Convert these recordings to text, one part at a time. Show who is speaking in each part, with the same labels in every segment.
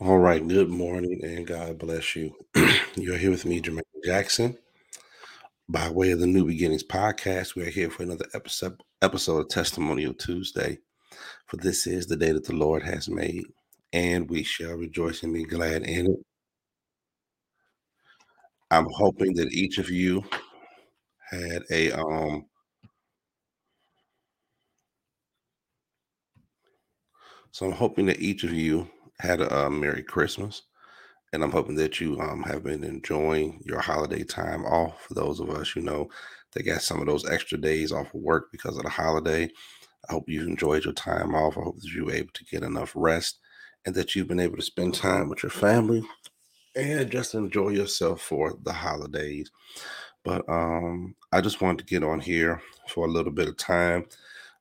Speaker 1: All right, good morning and God bless you. You're here with me, Jermaine Jackson, by way of the New Beginnings podcast. We are here for another episode episode of Testimonial Tuesday. For this is the day that the Lord has made, and we shall rejoice and be glad in it. I'm hoping that each of you had a um so I'm hoping that each of you had a, uh, Merry Christmas. And I'm hoping that you um, have been enjoying your holiday time off. For those of us, you know, that got some of those extra days off of work because of the holiday. I hope you enjoyed your time off. I hope that you were able to get enough rest and that you've been able to spend time with your family and just enjoy yourself for the holidays. But um, I just wanted to get on here for a little bit of time,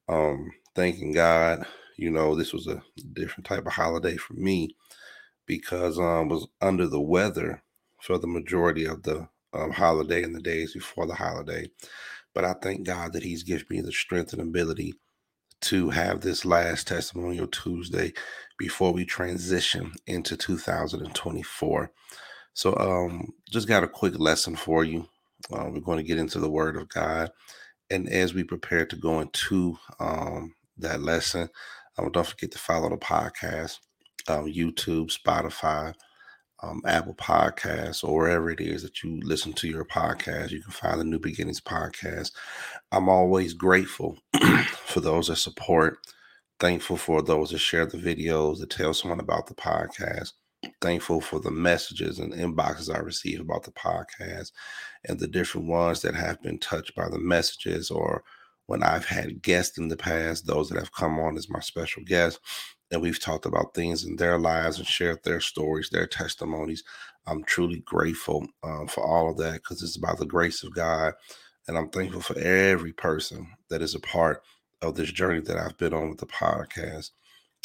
Speaker 1: um, thanking God. You know, this was a different type of holiday for me because I um, was under the weather for the majority of the um, holiday and the days before the holiday. But I thank God that He's given me the strength and ability to have this last testimonial Tuesday before we transition into 2024. So, um, just got a quick lesson for you. Uh, we're going to get into the Word of God, and as we prepare to go into um, that lesson, um, don't forget to follow the podcast um, YouTube, Spotify, um, Apple Podcasts, or wherever it is that you listen to your podcast. You can find the New Beginnings podcast. I'm always grateful for those that support, thankful for those that share the videos, that tell someone about the podcast. Thankful for the messages and inboxes I receive about the podcast and the different ones that have been touched by the messages or when I've had guests in the past, those that have come on as my special guests and we've talked about things in their lives and shared their stories, their testimonies. I'm truly grateful uh, for all of that because it's about the grace of God. And I'm thankful for every person that is a part of this journey that I've been on with the podcast.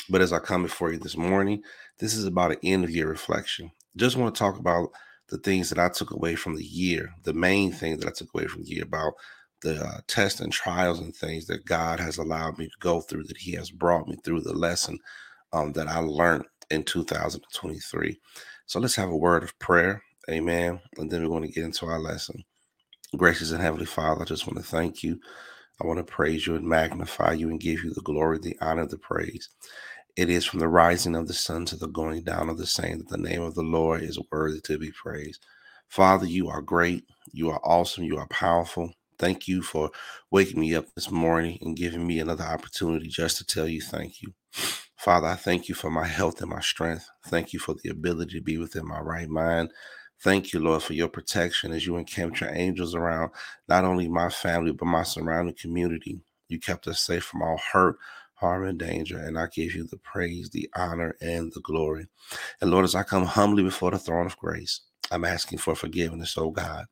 Speaker 1: But as I come before you this morning, this is about an end of year reflection. Just want to talk about the things that I took away from the year, the main thing that I took away from the year about the uh, tests and trials and things that God has allowed me to go through, that He has brought me through the lesson um, that I learned in 2023. So let's have a word of prayer. Amen. And then we're going to get into our lesson. Gracious and Heavenly Father, I just want to thank you. I want to praise you and magnify you and give you the glory, the honor, the praise. It is from the rising of the sun to the going down of the same that the name of the Lord is worthy to be praised. Father, you are great. You are awesome. You are powerful. Thank you for waking me up this morning and giving me another opportunity just to tell you thank you. Father, I thank you for my health and my strength. Thank you for the ability to be within my right mind. Thank you, Lord, for your protection as you encamped your angels around not only my family, but my surrounding community. You kept us safe from all hurt, harm, and danger. And I give you the praise, the honor, and the glory. And Lord, as I come humbly before the throne of grace, I'm asking for forgiveness, oh God.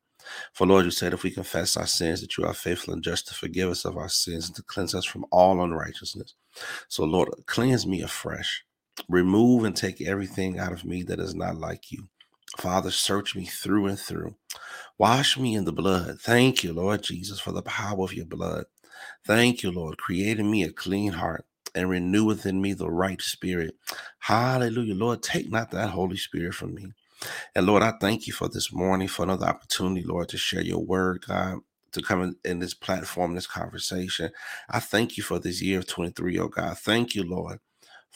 Speaker 1: For Lord, you said if we confess our sins, that you are faithful and just to forgive us of our sins and to cleanse us from all unrighteousness. So, Lord, cleanse me afresh. Remove and take everything out of me that is not like you. Father, search me through and through. Wash me in the blood. Thank you, Lord Jesus, for the power of your blood. Thank you, Lord, creating me a clean heart and renew within me the right spirit. Hallelujah. Lord, take not that Holy Spirit from me. And Lord, I thank you for this morning, for another opportunity, Lord, to share your word, God, to come in, in this platform, this conversation. I thank you for this year of 23, oh God. Thank you, Lord,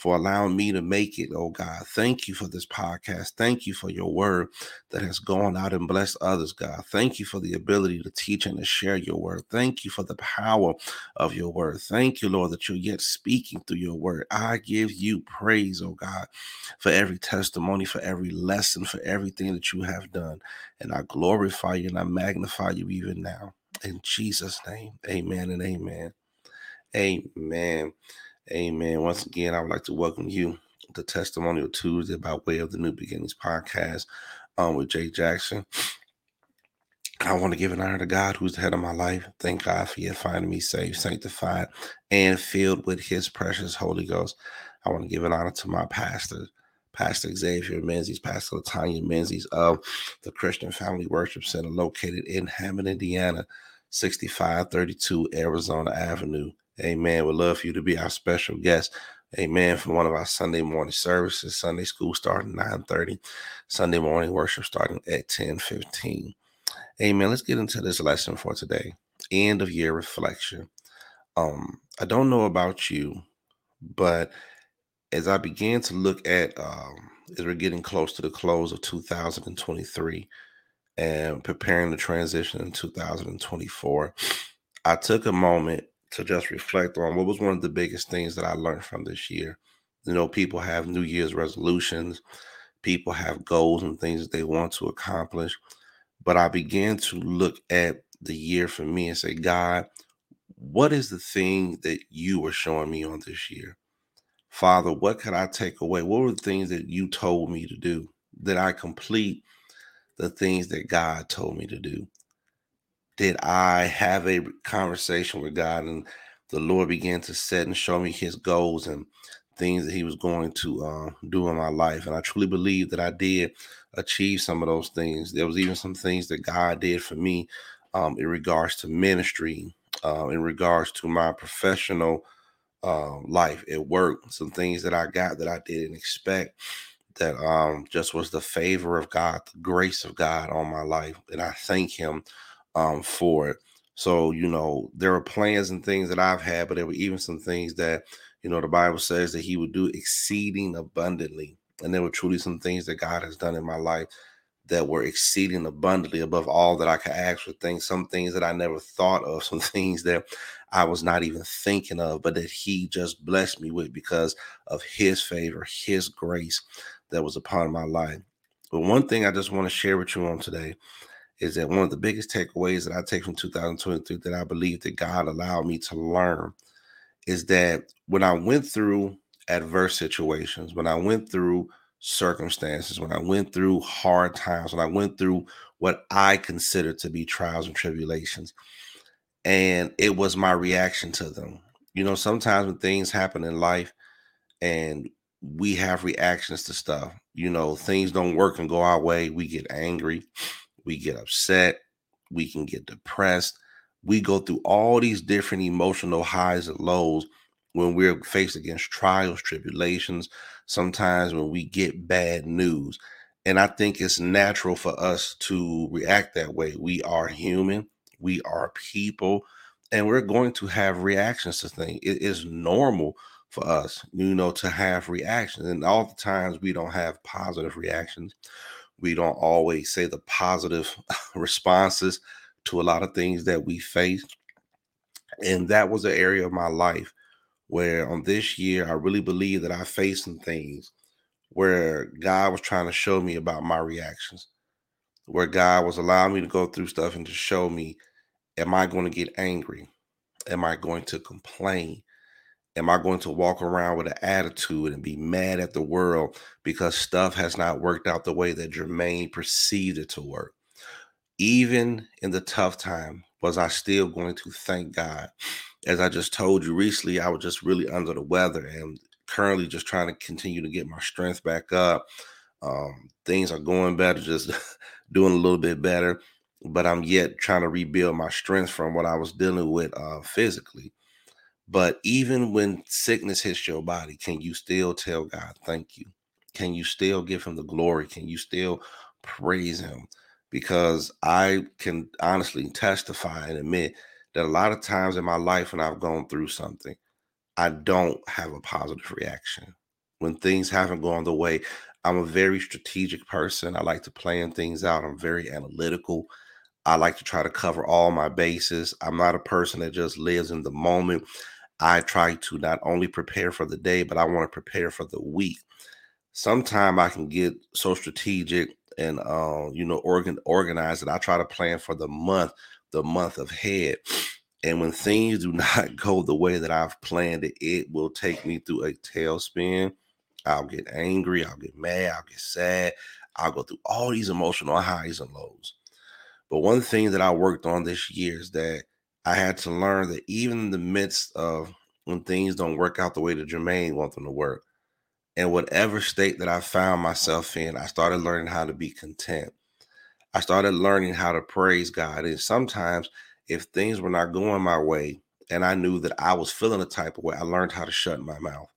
Speaker 1: for allowing me to make it, oh God. Thank you for this podcast. Thank you for your word that has gone out and blessed others, God. Thank you for the ability to teach and to share your word. Thank you for the power of your word. Thank you, Lord, that you're yet speaking through your word. I give you praise, oh God, for every testimony, for every lesson, for everything that you have done. And I glorify you and I magnify you even now. In Jesus' name, amen and amen. Amen. Amen. Once again, I would like to welcome you to Testimonial Tuesday by way of the New Beginnings podcast um, with Jay Jackson. I want to give an honor to God who's the head of my life. Thank God for yet finding me safe, sanctified, and filled with his precious Holy Ghost. I want to give an honor to my pastor, Pastor Xavier Menzies, Pastor Tanya Menzies of the Christian Family Worship Center located in Hammond, Indiana, 6532 Arizona Avenue. Amen. We'd love for you to be our special guest Amen. For one of our Sunday morning services, Sunday school starting 9:30, Sunday morning worship starting at 10:15. Amen. Let's get into this lesson for today. End of year reflection. Um, I don't know about you, but as I began to look at um, as we're getting close to the close of 2023 and preparing the transition in 2024, I took a moment to just reflect on what was one of the biggest things that I learned from this year. You know, people have New Year's resolutions, people have goals and things that they want to accomplish. But I began to look at the year for me and say, God, what is the thing that you were showing me on this year? Father, what could I take away? What were the things that you told me to do? Did I complete the things that God told me to do? Did I have a conversation with God and the Lord began to set and show me his goals and things that he was going to uh, do in my life. And I truly believe that I did achieve some of those things. There was even some things that God did for me um, in regards to ministry, uh, in regards to my professional uh, life at work, some things that I got that I didn't expect that um, just was the favor of God, the grace of God on my life. And I thank him um, for it. So, you know, there are plans and things that I've had, but there were even some things that, you know, the Bible says that He would do exceeding abundantly. And there were truly some things that God has done in my life that were exceeding abundantly above all that I could ask for things, some things that I never thought of, some things that I was not even thinking of, but that He just blessed me with because of His favor, His grace that was upon my life. But one thing I just want to share with you on today is that one of the biggest takeaways that I take from 2023 that I believe that God allowed me to learn is that when I went through adverse situations, when I went through circumstances, when I went through hard times, when I went through what I consider to be trials and tribulations, and it was my reaction to them. You know, sometimes when things happen in life and we have reactions to stuff, you know, things don't work and go our way, we get angry we get upset, we can get depressed. We go through all these different emotional highs and lows when we're faced against trials, tribulations, sometimes when we get bad news. And I think it's natural for us to react that way. We are human, we are people, and we're going to have reactions to things. It is normal for us, you know, to have reactions. And all the times we don't have positive reactions we don't always say the positive responses to a lot of things that we face. And that was an area of my life where on this year, I really believe that I faced some things where God was trying to show me about my reactions, where God was allowing me to go through stuff and to show me, am I going to get angry? Am I going to complain? Am I going to walk around with an attitude and be mad at the world because stuff has not worked out the way that Jermaine perceived it to work? Even in the tough time, was I still going to thank God? As I just told you recently, I was just really under the weather and currently just trying to continue to get my strength back up. Um, things are going better, just doing a little bit better, but I'm yet trying to rebuild my strength from what I was dealing with uh, physically. But even when sickness hits your body, can you still tell God, thank you? Can you still give him the glory? Can you still praise him? Because I can honestly testify and admit that a lot of times in my life when I've gone through something, I don't have a positive reaction. When things haven't gone the way, I'm a very strategic person. I like to plan things out. I'm very analytical. I like to try to cover all my bases. I'm not a person that just lives in the moment. I try to not only prepare for the day, but I want to prepare for the week. Sometimes I can get so strategic and uh, you know organ organized that I try to plan for the month, the month ahead. And when things do not go the way that I've planned it, it will take me through a tailspin. I'll get angry, I'll get mad, I'll get sad, I'll go through all these emotional highs and lows. But one thing that I worked on this year is that I had to learn that even in the midst of when things don't work out the way that Jermaine wants them to work, and whatever state that I found myself in, I started learning how to be content. I started learning how to praise God. And sometimes, if things were not going my way, and I knew that I was feeling a type of way, I learned how to shut my mouth.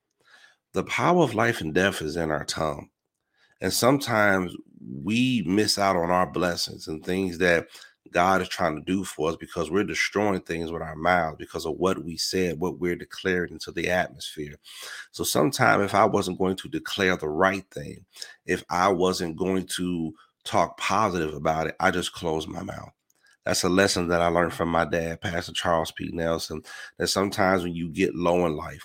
Speaker 1: The power of life and death is in our tongue. And sometimes we miss out on our blessings and things that God is trying to do for us because we're destroying things with our mouths because of what we said, what we're declaring into the atmosphere. So, sometime if I wasn't going to declare the right thing, if I wasn't going to talk positive about it, I just closed my mouth. That's a lesson that I learned from my dad, Pastor Charles P. Nelson. That sometimes when you get low in life,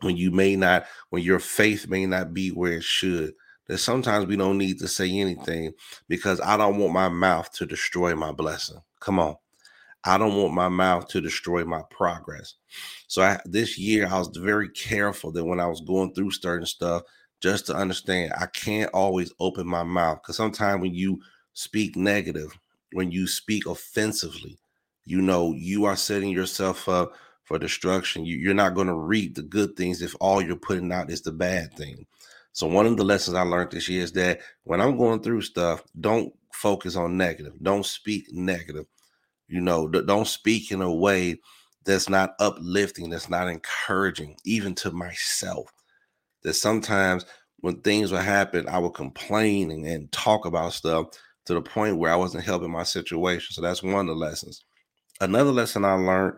Speaker 1: when you may not, when your faith may not be where it should, that sometimes we don't need to say anything because I don't want my mouth to destroy my blessing. Come on. I don't want my mouth to destroy my progress. So I, this year, I was very careful that when I was going through certain stuff, just to understand, I can't always open my mouth because sometimes when you speak negative, when you speak offensively, you know, you are setting yourself up for destruction. You, you're not going to reap the good things if all you're putting out is the bad thing. So one of the lessons I learned this year is that when I'm going through stuff, don't focus on negative. Don't speak negative. You know, don't speak in a way that's not uplifting, that's not encouraging, even to myself. That sometimes when things would happen, I would complain and, and talk about stuff to the point where I wasn't helping my situation. So that's one of the lessons. Another lesson I learned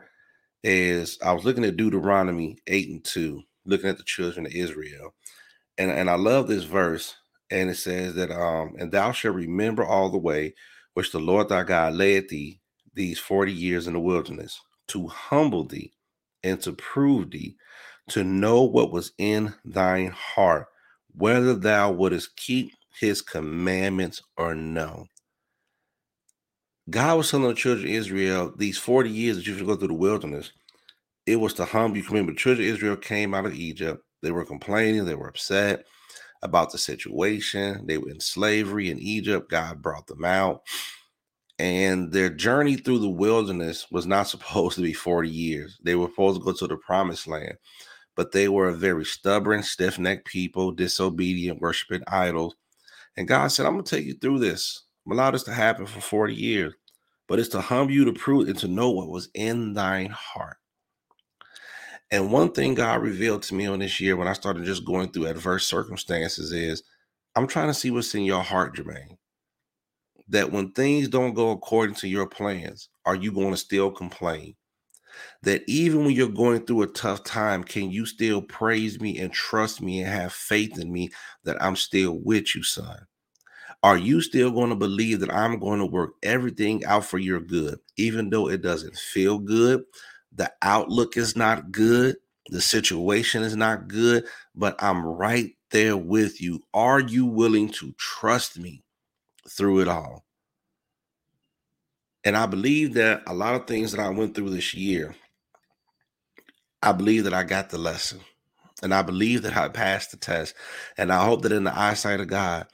Speaker 1: is I was looking at Deuteronomy 8 and 2, looking at the children of Israel and and I love this verse, and it says that um, and thou shalt remember all the way which the Lord thy God led thee these forty years in the wilderness to humble thee and to prove thee, to know what was in thine heart, whether thou wouldest keep his commandments or no. God was telling the children of Israel these 40 years that you should go through the wilderness, it was to humble you. Remember, the children of Israel came out of Egypt they were complaining, they were upset about the situation. They were in slavery in Egypt. God brought them out. And their journey through the wilderness was not supposed to be 40 years. They were supposed to go to the promised land, but they were a very stubborn, stiff necked people, disobedient, worshiping idols. And God said, I'm going to take you through this. I'm allowed this to happen for 40 years, but it's to humble you to prove and to know what was in thine heart. And one thing God revealed to me on this year when I started just going through adverse circumstances is I'm trying to see what's in your heart, Jermaine. That when things don't go according to your plans, are you going to still complain? That even when you're going through a tough time, can you still praise me and trust me and have faith in me that I'm still with you, son? Are you still going to believe that I'm going to work everything out for your good, even though it doesn't feel good, the outlook is not good, the situation is not good, but I'm right there with you. Are you willing to trust me through it all? And I believe that a lot of things that I went through this year, I believe that I got the lesson. And I believe that I passed the test. And I hope that in the eyesight of God,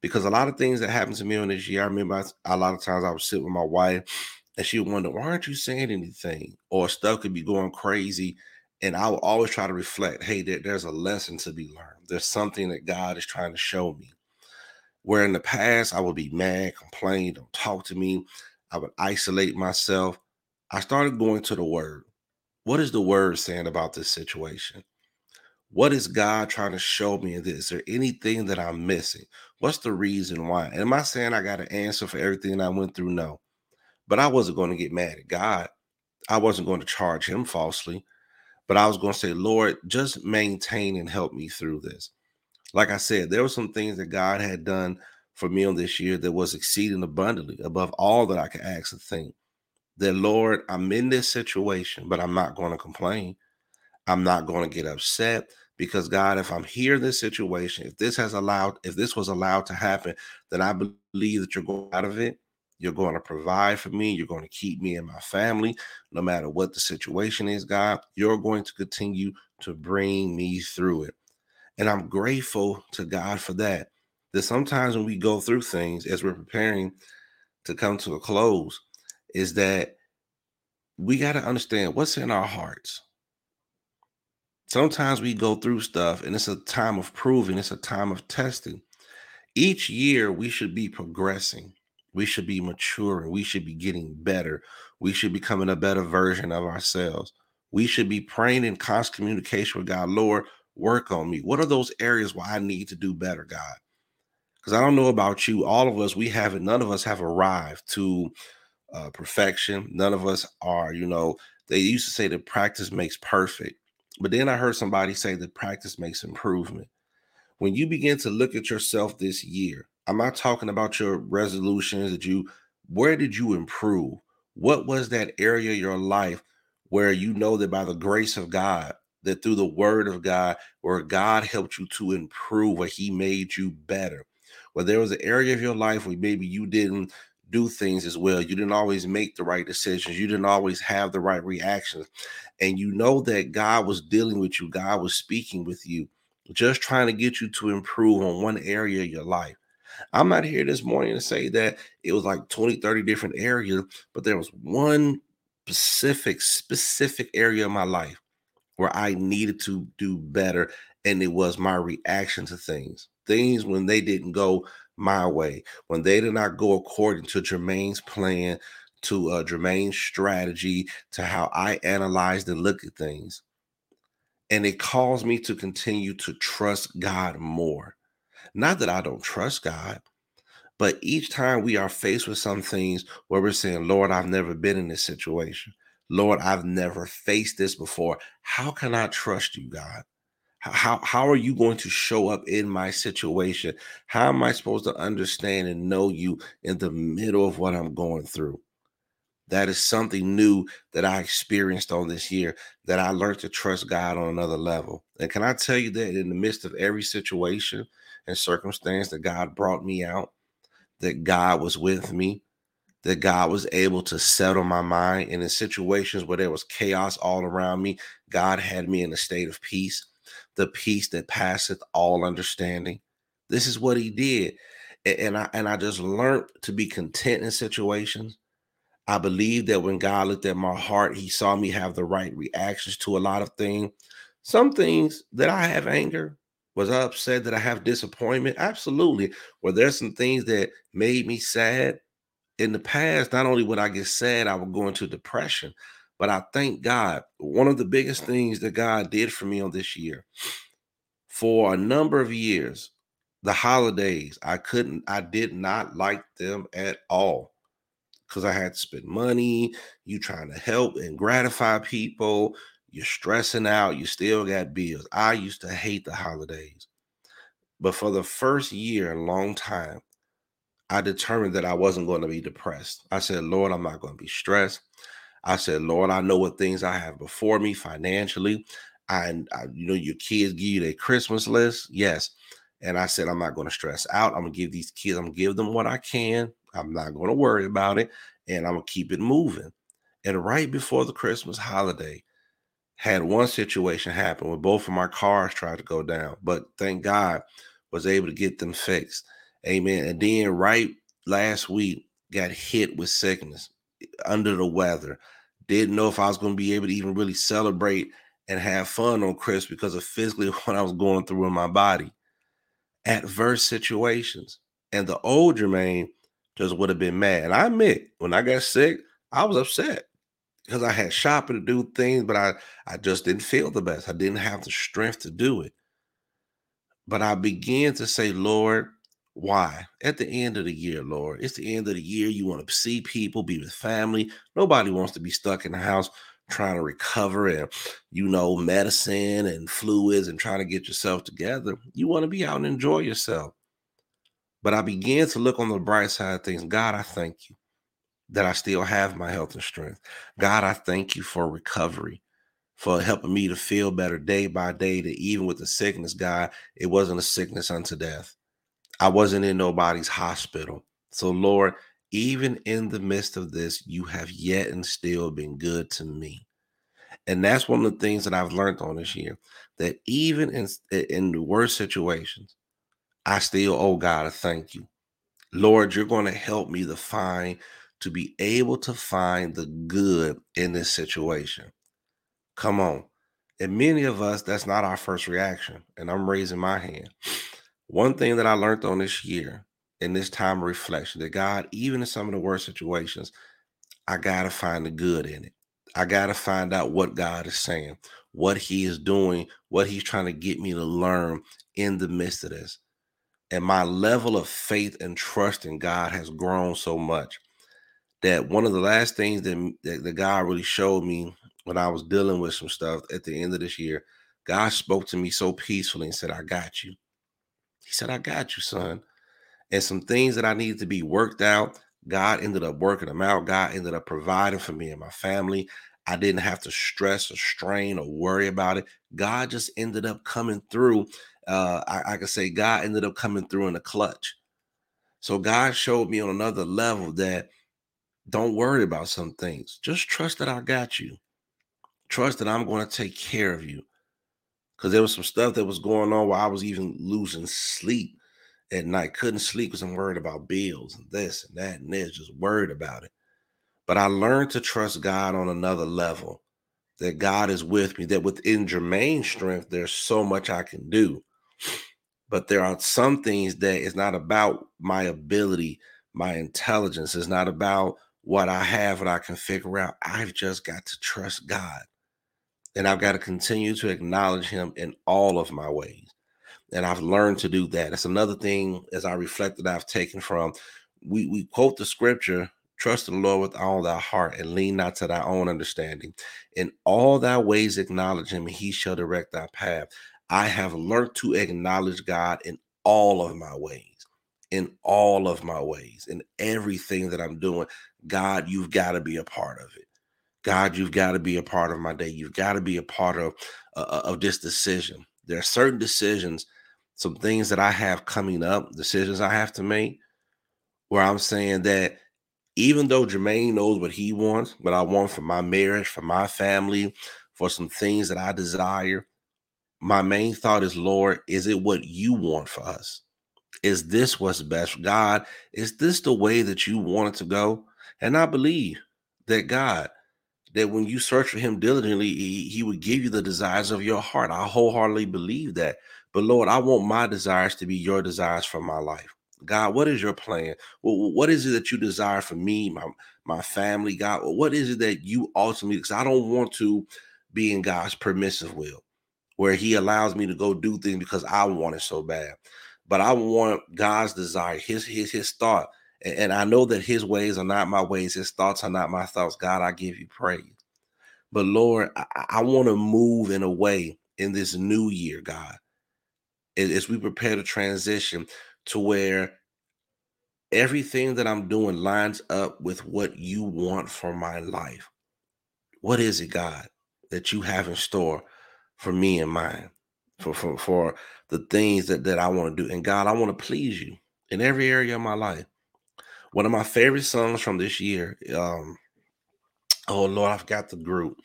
Speaker 1: because a lot of things that happened to me on this year, I remember I, a lot of times I would sit with my wife and she would wonder, why aren't you saying anything? Or stuff could be going crazy. And I will always try to reflect, hey, there, there's a lesson to be learned. There's something that God is trying to show me. Where in the past I would be mad, complain, don't talk to me. I would isolate myself. I started going to the word. What is the word saying about this situation? What is God trying to show me in this? Is there anything that I'm missing? What's the reason why? Am I saying I got an answer for everything I went through? No. But I wasn't going to get mad at God. I wasn't going to charge him falsely. But I was going to say, Lord, just maintain and help me through this. Like I said, there were some things that God had done for me on this year that was exceeding abundantly above all that I could ask or think. That, Lord, I'm in this situation, but I'm not going to complain. I'm not going to get upset because God, if I'm here in this situation, if this has allowed, if this was allowed to happen, then I believe that you're going out of it you're going to provide for me. You're going to keep me and my family, no matter what the situation is, God. You're going to continue to bring me through it. And I'm grateful to God for that. That sometimes when we go through things as we're preparing to come to a close, is that we got to understand what's in our hearts. Sometimes we go through stuff and it's a time of proving, it's a time of testing. Each year we should be progressing. We should be maturing. We should be getting better. We should be becoming a better version of ourselves. We should be praying in constant communication with God. Lord, work on me? What are those areas where I need to do better, God? Because I don't know about you, all of us, we haven't, none of us have arrived to uh, perfection. None of us are, you know, they used to say that practice makes perfect. But then I heard somebody say that practice makes improvement. When you begin to look at yourself this year, I'm not talking about your resolutions that you, where did you improve? What was that area of your life where you know that by the grace of God, that through the word of God, where God helped you to improve, where He made you better? Where there was an area of your life where maybe you didn't do things as well. You didn't always make the right decisions. You didn't always have the right reactions. And you know that God was dealing with you, God was speaking with you, just trying to get you to improve on one area of your life. I'm not here this morning to say that it was like 20, 30 different areas, but there was one specific, specific area of my life where I needed to do better. And it was my reaction to things. Things when they didn't go my way, when they did not go according to Jermaine's plan, to uh, Jermaine's strategy, to how I analyzed and look at things. And it caused me to continue to trust God more. Not that I don't trust God, but each time we are faced with some things where we're saying, Lord, I've never been in this situation. Lord, I've never faced this before. How can I trust you, God? How, how are you going to show up in my situation? How am I supposed to understand and know you in the middle of what I'm going through? That is something new that I experienced on this year that I learned to trust God on another level. And can I tell you that in the midst of every situation and circumstance that God brought me out, that God was with me, that God was able to settle my mind. And in situations where there was chaos all around me, God had me in a state of peace the peace that passeth all understanding. This is what he did. And I and I just learned to be content in situations. I believe that when God looked at my heart, he saw me have the right reactions to a lot of things. Some things that I have anger, was I upset that I have disappointment? Absolutely. Were there some things that made me sad? In the past, not only would I get sad, I would go into depression. But I thank God. One of the biggest things that God did for me on this year, for a number of years, the holidays, I couldn't, I did not like them at all because I had to spend money. You trying to help and gratify people. You're stressing out. You still got bills. I used to hate the holidays. But for the first year a long time, I determined that I wasn't going to be depressed. I said, Lord, I'm not going to be stressed. I said, Lord, I know what things I have before me financially. And I, you know, your kids give you their Christmas list. Yes. And I said, I'm not going to stress out. I'm going to give these kids, I'm going to give them what I can. I'm not going to worry about it. And I'm going to keep it moving. And right before the Christmas holiday, had one situation happen where both of my cars tried to go down, but thank God was able to get them fixed. Amen. And then right last week got hit with sickness eh, under the weather. Didn't know if I was going to be able to even really celebrate and have fun on Christmas because of physically what I was going through in my body. Adverse situations. And the old Jermaine just would have been mad. And I admit, when I got sick, I was upset because I had shopping to do things, but I, I just didn't feel the best. I didn't have the strength to do it. But I began to say, Lord, why? At the end of the year, Lord, it's the end of the year. You want to see people, be with family. Nobody wants to be stuck in the house trying to recover and, you know, medicine and fluids and trying to get yourself together. You want to be out and enjoy yourself. But I began to look on the bright side of things. God, I thank you that I still have my health and strength. God, I thank you for recovery, for helping me to feel better day by day, that even with the sickness, God, it wasn't a sickness unto death. I wasn't in nobody's hospital. So, Lord, even in the midst of this, you have yet and still been good to me. And that's one of the things that I've learned on this year that even in, in the worst situations, I still owe God a thank you. Lord, you're going to help me to find, to be able to find the good in this situation. Come on. And many of us, that's not our first reaction. And I'm raising my hand. One thing that I learned on this year in this time of reflection that God, even in some of the worst situations, I got to find the good in it. I got to find out what God is saying. what he is doing, what he's trying to get me to learn in the midst of this. And my level of faith and trust in God has grown so much that one of the last things that, that the God really showed me when I was dealing with some stuff at the end of this year, God spoke to me so peacefully and said, I got you. He said, I got you, son. And some things that I needed to be worked out, God ended up working them out. God ended up providing for me and my family. I didn't have to stress or strain or worry about it. God just ended up coming through. Uh, I, I could say God ended up coming through in a clutch. So God showed me on another level that don't worry about some things. Just trust that I got you. Trust that I'm going to take care of you. Because there was some stuff that was going on where I was even losing sleep at night. Couldn't sleep because I'm worried about bills and this and that and this, just worried about it. But I learned to trust God on another level. That God is with me, that within Jermaine's strength, there's so much I can do. But there are some things that it's not about my ability, my intelligence. It's not about what I have, what I can figure out. I've just got to trust God. And I've got to continue to acknowledge Him in all of my ways. And I've learned to do that. That's another thing as I reflected, I've taken from. We, we quote the scripture trust the Lord with all thy heart and lean not to thy own understanding. In all thy ways acknowledge him, and he shall direct thy path. I have learned to acknowledge God in all of my ways in all of my ways, in everything that I'm doing. God, you've got to be a part of it. God, you've got to be a part of my day. You've got to be a part of uh, uh, of this decision. There are certain decisions, some things that I have coming up, decisions I have to make, where I'm saying that even though Jermaine knows what he wants, what I want for my marriage, for my family, for some things that I desire, my main thought is, Lord, is it what you want for us? Is this what's best? God, is this the way that you want it to go? And I believe that God, that when you search for him diligently, he, he would give you the desires of your heart. I wholeheartedly believe that. But Lord, I want my desires to be your desires for my life. God, what is your plan? What is it that you desire for me, my my family, God? What is it that you ultimately? Because I don't want to be in God's permissive will, where He allows me to go do things because I want it so bad but I want God's desire, his his his thought. And I know that his ways are not my ways, his thoughts are not my thoughts. God, I give you praise. But Lord, I, I want to move in a way in this new year, God, as we prepare to transition to where everything that I'm doing lines up with what you want for my life. What is it, God, that you have in store for me and mine? For for for the things that, that I want to do. And God, I want to please you in every area of my life. One of my favorite songs from this year, um, oh Lord, I forgot the group,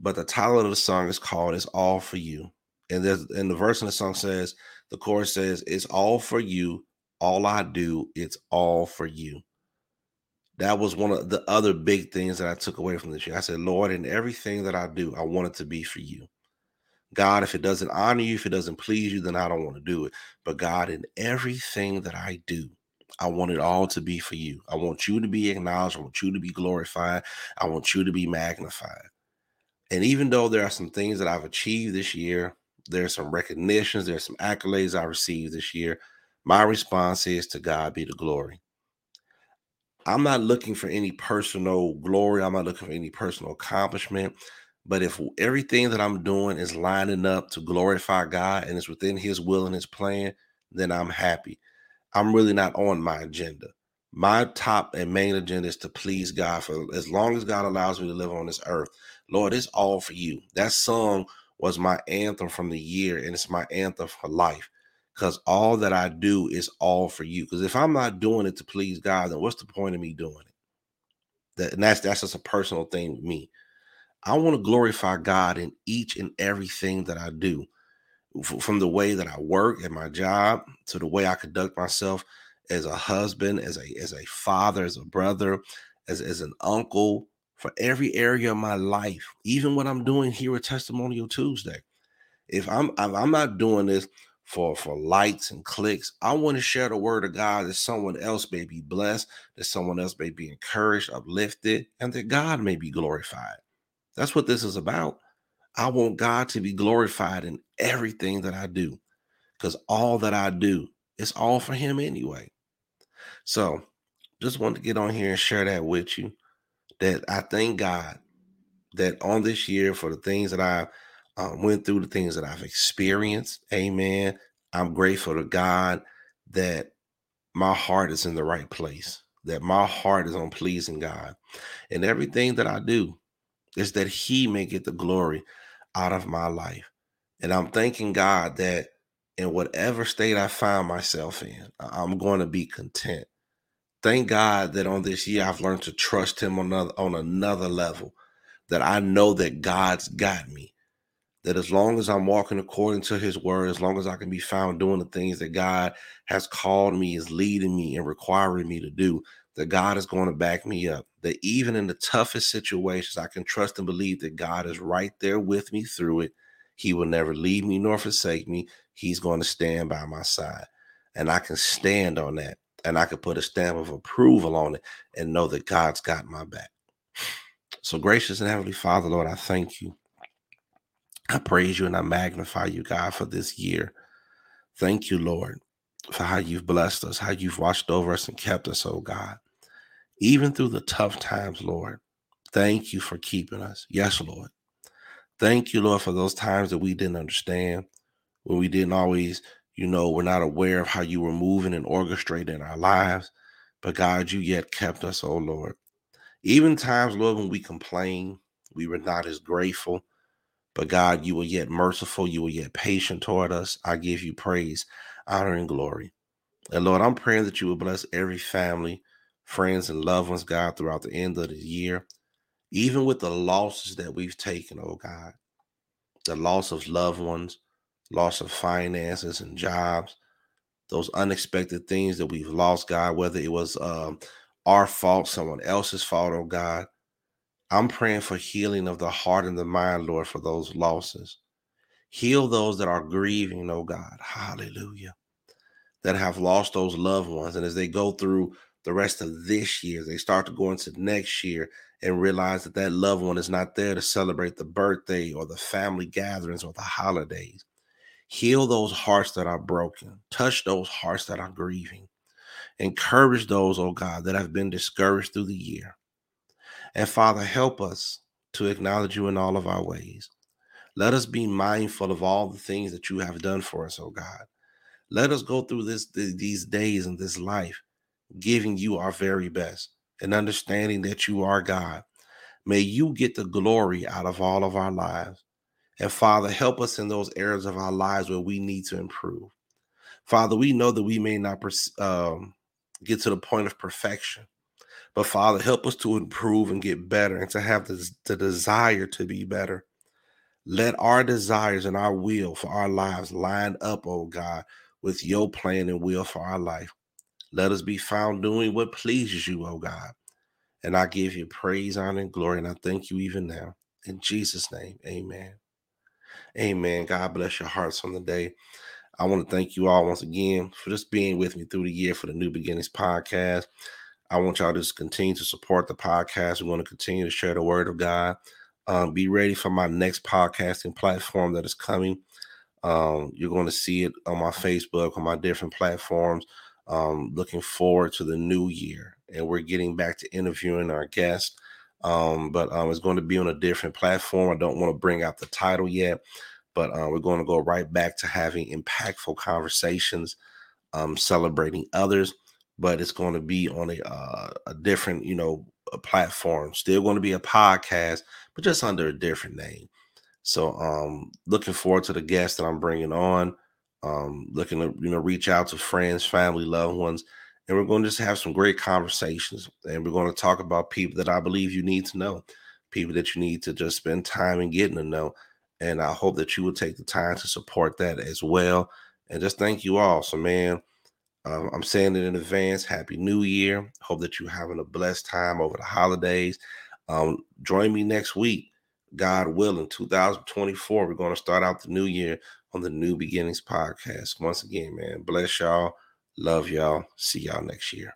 Speaker 1: but the title of the song is called It's All For You. And there's and the verse in the song says, the chorus says, It's all for you. All I do, it's all for you. That was one of the other big things that I took away from this year. I said, Lord, in everything that I do, I want it to be for you. God, if it doesn't honor you, if it doesn't please you, then I don't want to do it. But God, in everything that I do, I want it all to be for you. I want you to be acknowledged. I want you to be glorified. I want you to be magnified. And even though there are some things that I've achieved this year, there's some recognitions, there's some accolades I received this year. My response is to God be the glory. I'm not looking for any personal glory. I'm not looking for any personal accomplishment. But if everything that I'm doing is lining up to glorify God and it's within His will and His plan, then I'm happy. I'm really not on my agenda. My top and main agenda is to please God for as long as God allows me to live on this earth. Lord, it's all for you. That song was my anthem from the year, and it's my anthem for life. Because all that I do is all for you. Because if I'm not doing it to please God, then what's the point of me doing it? That, and that's that's just a personal thing with me. I want to glorify God in each and everything that I do, from the way that I work at my job to the way I conduct myself as a husband, as a as a father, as a brother, as as an uncle, for every area of my life, even what I'm doing here at Testimonial Tuesday. If I'm if I'm not doing this for for likes and clicks, I want to share the word of God that someone else may be blessed, that someone else may be encouraged, uplifted, and that God may be glorified. That's what this is about. I want God to be glorified in everything that I do because all that I do is all for Him anyway. So just wanted to get on here and share that with you that I thank God that on this year for the things that I um, went through, the things that I've experienced. Amen. I'm grateful to God that my heart is in the right place, that my heart is on pleasing God. And everything that I do is that He may get the glory out of my life. And I'm thanking God that in whatever state I find myself in, I'm going to be content. Thank God that on this year I've learned to trust Him on another, on another level, that I know that God's got me that as long as I'm walking according to his word, as long as I can be found doing the things that God has called me, is leading me and requiring me to do, that God is going to back me up. That even in the toughest situations, I can trust and believe that God is right there with me through it. He will never leave me nor forsake me. He's going to stand by my side. And I can stand on that. And I can put a stamp of approval on it and know that God's got my back. So, gracious and heavenly Father, Lord, I thank you I praise you and I magnify you, God, for this year. Thank you, Lord, for how you've blessed us, how you've watched over us and kept us, oh God. Even through the tough times, Lord, thank you for keeping us. Yes, Lord. Thank you, Lord, for those times that we didn't understand, when we didn't always, you know, we're not aware of how you were moving and orchestrating our lives. But God, you yet kept us, oh Lord. Even times, Lord, when we complain, we were not as grateful but God, you were yet merciful. You were yet patient toward us. I give you praise, honor, and glory. And Lord, I'm praying that you will bless every family, friends, and loved ones, God, throughout the end of the year, even with the losses that we've taken, oh God, the loss of loved ones, loss of finances and jobs, those unexpected things that we've lost, God, whether it was um, our fault, someone else's fault, oh God. I'm praying for healing of the heart and the mind, Lord, for those losses. Heal those that are grieving, oh God. Hallelujah. That have lost those loved ones. And as they go through the rest of this year, they start to go into next year and realize that that loved one is not there to celebrate the birthday or the family gatherings or the holidays. Heal those hearts that are broken. Touch those hearts that are grieving. Encourage those, oh God, that have been discouraged through the year. And Father, help us to acknowledge you in all of our ways. Let us be mindful of all the things that you have done for us, oh God. Let us go through this these days in this life, giving you our very best and understanding that you are God. May you get the glory out of all of our lives. And Father, help us in those areas of our lives where we need to improve. Father, we know that we may not um, get to the point of perfection, but Father, help us to improve and get better and to have the, the desire to be better. Let our desires and our will for our lives line up, oh God, with your plan and will for our life. Let us be found doing what pleases you, oh God. And I give you praise, honor, and glory. And I thank you even now. In Jesus' name, amen. Amen. God bless your hearts on the day. I want to thank you all once again for just being with me through the year for the New Beginnings podcast. I want y'all to just continue to support the podcast. We're going to continue to share the word of God. Um, be ready for my next podcasting platform that is coming. Um, you're going to see it on my Facebook, on my different platforms. Um, looking forward to the new year, and we're getting back to interviewing our guests. Um, but um, it's going to be on a different platform. I don't want to bring out the title yet, but uh, we're going to go right back to having impactful conversations, um, celebrating others but it's going to be on a uh, a different, you know, platform. Still going to be a podcast, but just under a different name. So, um, looking forward to the guests that I'm bringing on. Um, looking to you know reach out to friends, family, loved ones, and we're going to just have some great conversations. And we're going to talk about people that I believe you need to know, people that you need to just spend time in getting to know. And I hope that you will take the time to support that as well. And just thank you all. So, man, um, I'm saying it in advance. Happy New Year. Hope that you're having a blessed time over the holidays. Um, join me next week, God willing, 2024. We're going to start out the new year on the New Beginnings podcast. Once again, man, bless y'all. Love y'all. See y'all next year.